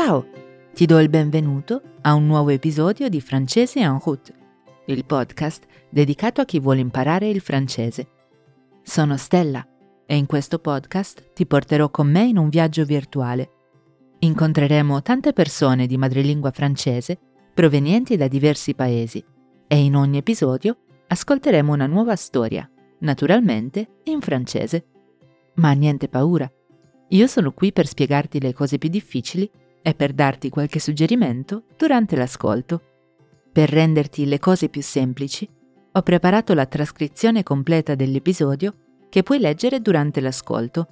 Ciao! Ti do il benvenuto a un nuovo episodio di Francese en route, il podcast dedicato a chi vuole imparare il francese. Sono Stella e in questo podcast ti porterò con me in un viaggio virtuale. Incontreremo tante persone di madrelingua francese provenienti da diversi paesi e in ogni episodio ascolteremo una nuova storia, naturalmente in francese. Ma niente paura, io sono qui per spiegarti le cose più difficili e per darti qualche suggerimento durante l'ascolto. Per renderti le cose più semplici, ho preparato la trascrizione completa dell'episodio che puoi leggere durante l'ascolto.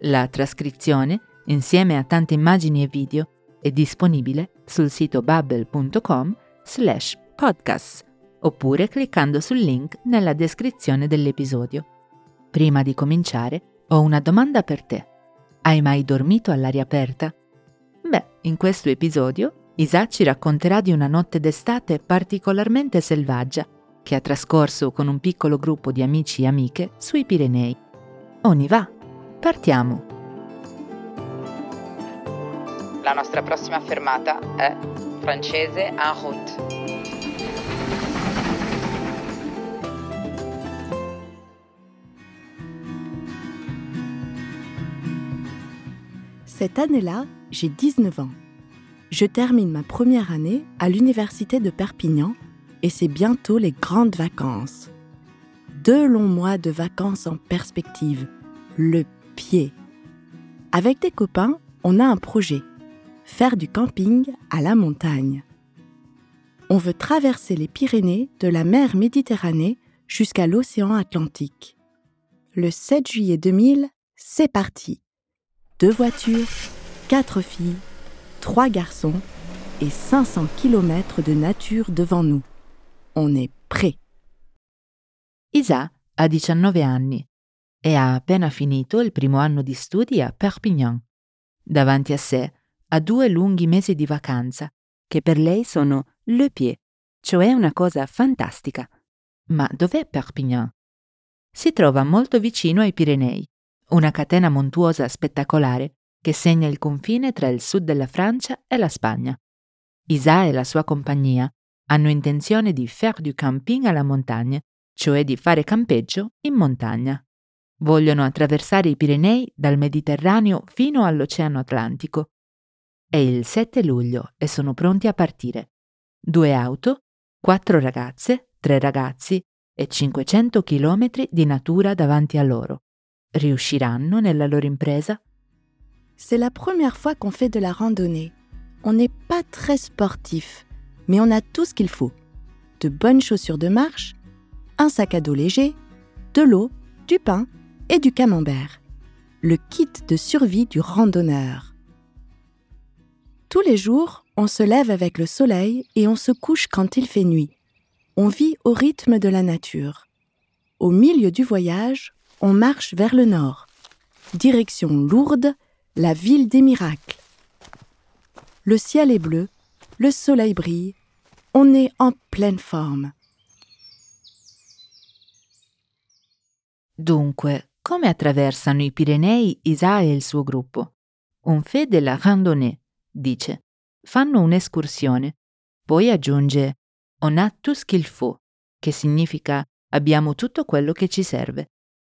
La trascrizione, insieme a tante immagini e video, è disponibile sul sito bubble.com slash podcasts oppure cliccando sul link nella descrizione dell'episodio. Prima di cominciare, ho una domanda per te. Hai mai dormito all'aria aperta? In questo episodio Isaac ci racconterà di una notte d'estate particolarmente selvaggia che ha trascorso con un piccolo gruppo di amici e amiche sui Pirenei. On y va! Partiamo! La nostra prossima fermata è francese en route. Cette année-là, j'ai 19 ans. Je termine ma première année à l'université de Perpignan et c'est bientôt les grandes vacances. Deux longs mois de vacances en perspective, le pied. Avec des copains, on a un projet, faire du camping à la montagne. On veut traverser les Pyrénées de la mer Méditerranée jusqu'à l'océan Atlantique. Le 7 juillet 2000, c'est parti deux voitures, quatre filles, trois garçons et 500 km de nature devant nous. On est prêt. Isa ha 19 anni e ha appena finito il primo anno di studi a Perpignan. Davanti a sé ha due lunghi mesi di vacanza, che per lei sono le pied, cioè una cosa fantastica. Ma dov'è Perpignan? Si trova molto vicino ai Pirenei, una catena montuosa spettacolare che segna il confine tra il sud della Francia e la Spagna. Isa e la sua compagnia hanno intenzione di faire du camping alla montagna, cioè di fare campeggio in montagna. Vogliono attraversare i Pirenei dal Mediterraneo fino all'Oceano Atlantico. È il 7 luglio e sono pronti a partire. Due auto, quattro ragazze, tre ragazzi e 500 chilometri di natura davanti a loro. Riusciranno nella loro impresa? C'est la première fois qu'on fait de la randonnée. On n'est pas très sportif, mais on a tout ce qu'il faut. De bonnes chaussures de marche, un sac à dos léger, de l'eau, du pain et du camembert. Le kit de survie du randonneur. Tous les jours, on se lève avec le soleil et on se couche quand il fait nuit. On vit au rythme de la nature. Au milieu du voyage, on marche vers le nord. Direction Lourdes, la ville des miracles. Le ciel est bleu, le soleil brille, on est en pleine forme. Dunque, come attraversano i Pirenei Isa e il suo gruppo? Un fait de la randonnée, dice. Fanno un'escursione. Poi aggiunge On a tout ce qu'il faut, che significa abbiamo tutto quello che ci serve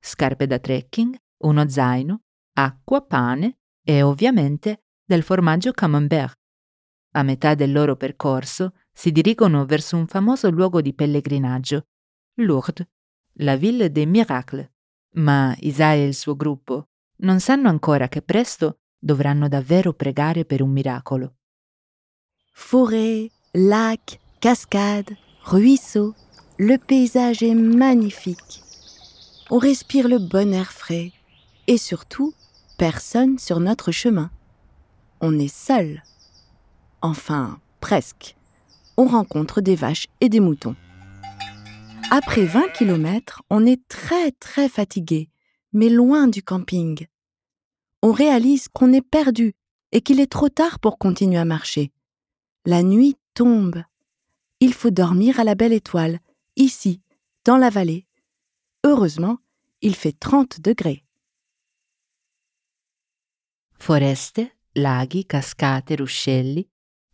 scarpe da trekking, uno zaino, acqua, pane e ovviamente del formaggio camembert. A metà del loro percorso si dirigono verso un famoso luogo di pellegrinaggio, Lourdes, la ville des miracles. Ma Isa e il suo gruppo non sanno ancora che presto dovranno davvero pregare per un miracolo. Forêt, lac, cascade, ruisseau, le paysage est magnifique. on respire le bon air frais et surtout personne sur notre chemin. On est seul. Enfin, presque. On rencontre des vaches et des moutons. Après 20 km, on est très très fatigué, mais loin du camping. On réalise qu'on est perdu et qu'il est trop tard pour continuer à marcher. La nuit tombe. Il faut dormir à la belle étoile, ici, dans la vallée, Heureusement, il fait 30 degrés. Foreste, laghi, cascate, ruscelli.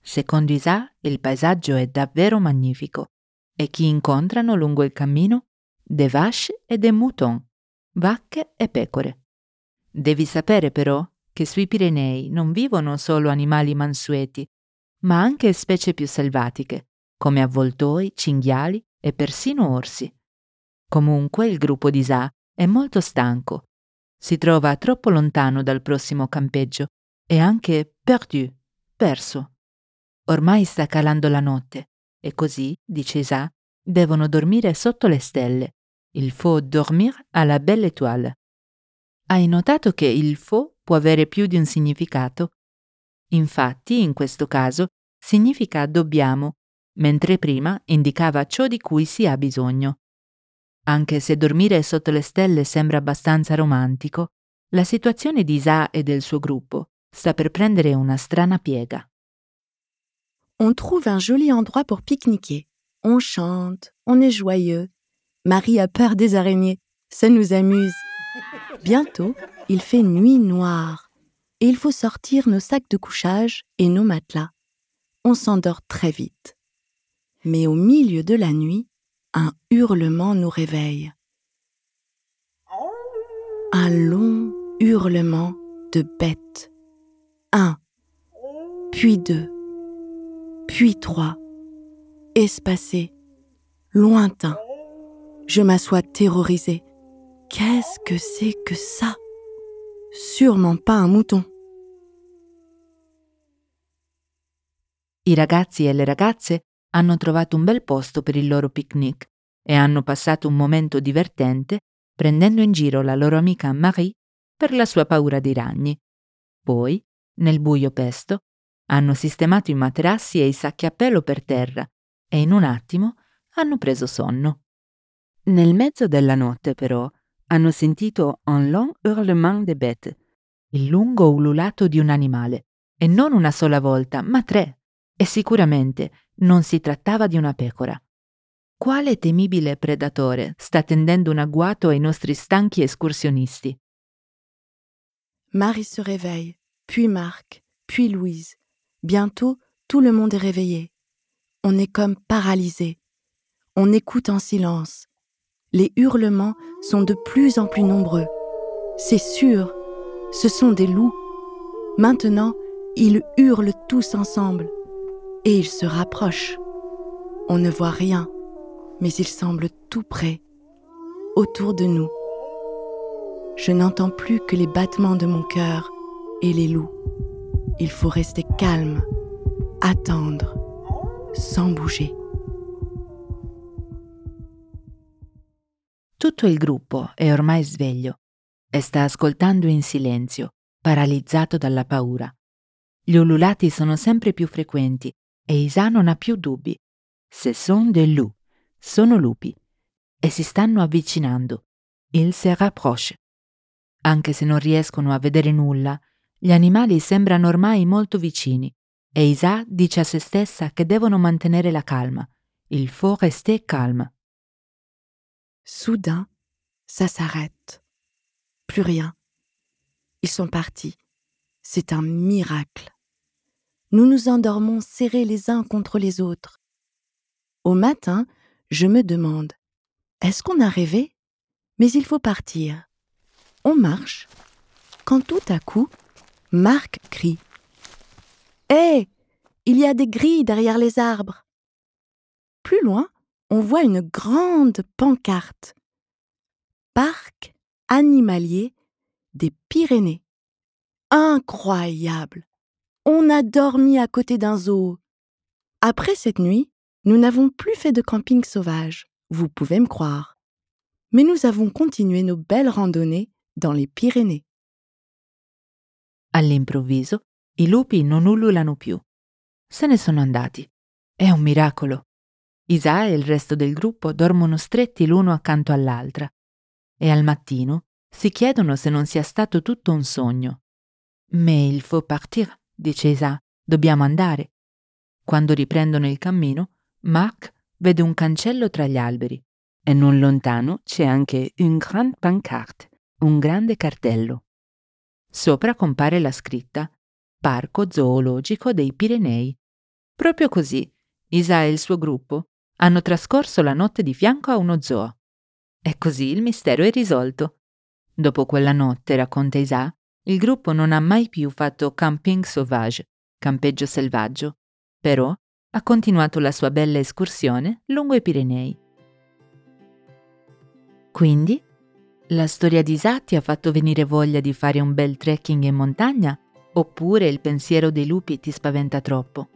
Secondo Isa il paesaggio è davvero magnifico e chi incontrano lungo il cammino? De vache e de mouton, vacche e pecore. Devi sapere però che sui Pirenei non vivono solo animali mansueti, ma anche specie più selvatiche, come avvoltoi, cinghiali e persino orsi. Comunque il gruppo di Sa è molto stanco. Si trova troppo lontano dal prossimo campeggio e anche perdu, perso. Ormai sta calando la notte e così, dice Isa, devono dormire sotto le stelle. Il faut dormir à la belle étoile. Hai notato che il faut può avere più di un significato? Infatti, in questo caso, significa dobbiamo, mentre prima indicava ciò di cui si ha bisogno. Anche se dormire sotto le stelle sembra abbastanza romantico, la situazione di Isa e del suo gruppo sta per prendere una strana piega. On trouve un joli endroit pour pique-niquer. On chante, on est joyeux. Marie a peur des araignées. Ça nous amuse. Bientôt, il fait nuit noire et il faut sortir nos sacs de couchage et nos matelas. On s'endort très vite. Mais au milieu de la nuit, un hurlement nous réveille. Un long hurlement de bête. Un, puis deux, puis trois, espacé, lointain. Je m'assois terrorisée. Qu'est-ce que c'est que ça? Sûrement pas un mouton. I ragazzi e ragazze hanno trovato un bel posto per il loro picnic e hanno passato un momento divertente prendendo in giro la loro amica Marie per la sua paura dei ragni. Poi, nel buio pesto, hanno sistemato i materassi e i sacchi a pelo per terra e in un attimo hanno preso sonno. Nel mezzo della notte, però, hanno sentito un long hurlement de bête, il lungo ululato di un animale, e non una sola volta, ma tre. E sicuramente non si trattava di una pecora. Quale temibile predatore sta tendendo un agguato ai nostri stanchi escursionisti? Marie se réveille, puis Marc, puis Louise. Bientôt, tout le monde est réveillé. On est comme paralysé. On écoute en silence. Les hurlements sont de plus en plus nombreux. C'est sûr, ce sont des loups. Maintenant, ils hurlent tous ensemble et ils se rapprochent. On ne voit rien, mais ils semblent tout près, autour de nous. Je n'entends plus que les battements de mon cœur et les loups. Il faut rester calme, attendre, sans bouger. Tutto il gruppo è ormai sveglio e sta ascoltando in silenzio, paralizzato dalla paura. Gli ululati sono sempre più frequenti e Isa non ha più dubbi. Ce sont des loups, sono lupi, e si stanno avvicinando. Il se rapproche. Anche se non riescono a vedere nulla, gli animali sembrano ormai molto vicini e Isa dice a se stessa che devono mantenere la calma. Il faut rester calme. Soudain, ça s'arrête. Plus rien. Ils sont partis. C'est un miracle. Nous nous endormons serrés les uns contre les autres. Au matin, je me demande, est-ce qu'on a rêvé? Mais il faut partir. On marche, quand tout à coup, Marc crie. Hé Il y a des grilles derrière les arbres. Plus loin, on voit une grande pancarte. Parc animalier des Pyrénées. Incroyable On a dormi à côté d'un zoo. Après cette nuit, nous n'avons plus fait de camping sauvage, vous pouvez me croire. Mais nous avons continué nos belles randonnées dans les Pyrénées. All'improvviso i lupi non ululano più. Se ne sono andati. È un miracolo. Isa e il resto del gruppo dormono stretti l'uno accanto all'altra e al mattino si chiedono se non sia stato tutto un sogno. Mais il faut partir, dice Isa, dobbiamo andare. Quando riprendono il cammino, Marc vede un cancello tra gli alberi e non lontano c'è anche un grand pancarte, un grande cartello. Sopra compare la scritta Parco Zoologico dei Pirenei. Proprio così, Isa e il suo gruppo hanno trascorso la notte di fianco a uno zoo. E così il mistero è risolto. Dopo quella notte, racconta Isa, il gruppo non ha mai più fatto camping sauvage, campeggio selvaggio, però ha continuato la sua bella escursione lungo i Pirenei. Quindi, la storia di Isa ti ha fatto venire voglia di fare un bel trekking in montagna? Oppure il pensiero dei lupi ti spaventa troppo?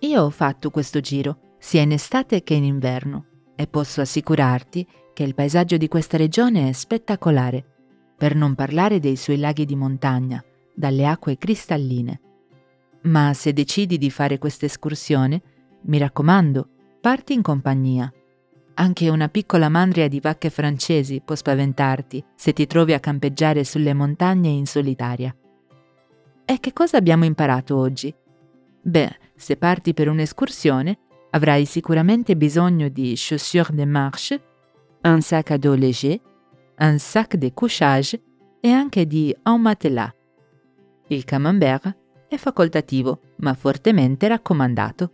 Io ho fatto questo giro, sia in estate che in inverno, e posso assicurarti che il paesaggio di questa regione è spettacolare, per non parlare dei suoi laghi di montagna, dalle acque cristalline. Ma se decidi di fare questa escursione, mi raccomando, parti in compagnia. Anche una piccola mandria di vacche francesi può spaventarti se ti trovi a campeggiare sulle montagne in solitaria. E che cosa abbiamo imparato oggi? Beh, se parti per un'escursione, avrai sicuramente bisogno di chaussures de marche, un sac à dos léger, un sac de couchage e anche di un matelas. Il camembert è facoltativo, ma fortemente raccomandato.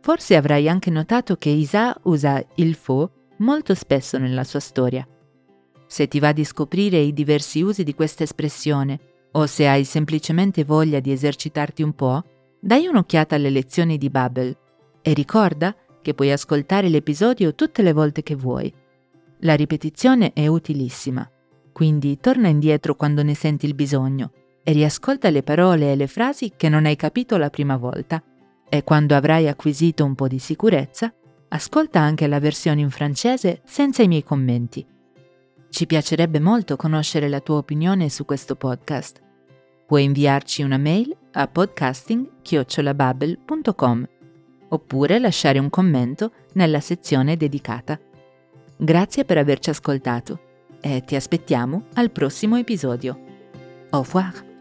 Forse avrai anche notato che Isa usa il faux molto spesso nella sua storia. Se ti va di scoprire i diversi usi di questa espressione, o se hai semplicemente voglia di esercitarti un po', dai un'occhiata alle lezioni di Babel e ricorda che puoi ascoltare l'episodio tutte le volte che vuoi. La ripetizione è utilissima, quindi torna indietro quando ne senti il bisogno e riascolta le parole e le frasi che non hai capito la prima volta. E quando avrai acquisito un po' di sicurezza, ascolta anche la versione in francese senza i miei commenti. Ci piacerebbe molto conoscere la tua opinione su questo podcast. Puoi inviarci una mail a podcasting-babel.com oppure lasciare un commento nella sezione dedicata. Grazie per averci ascoltato e ti aspettiamo al prossimo episodio. Au revoir!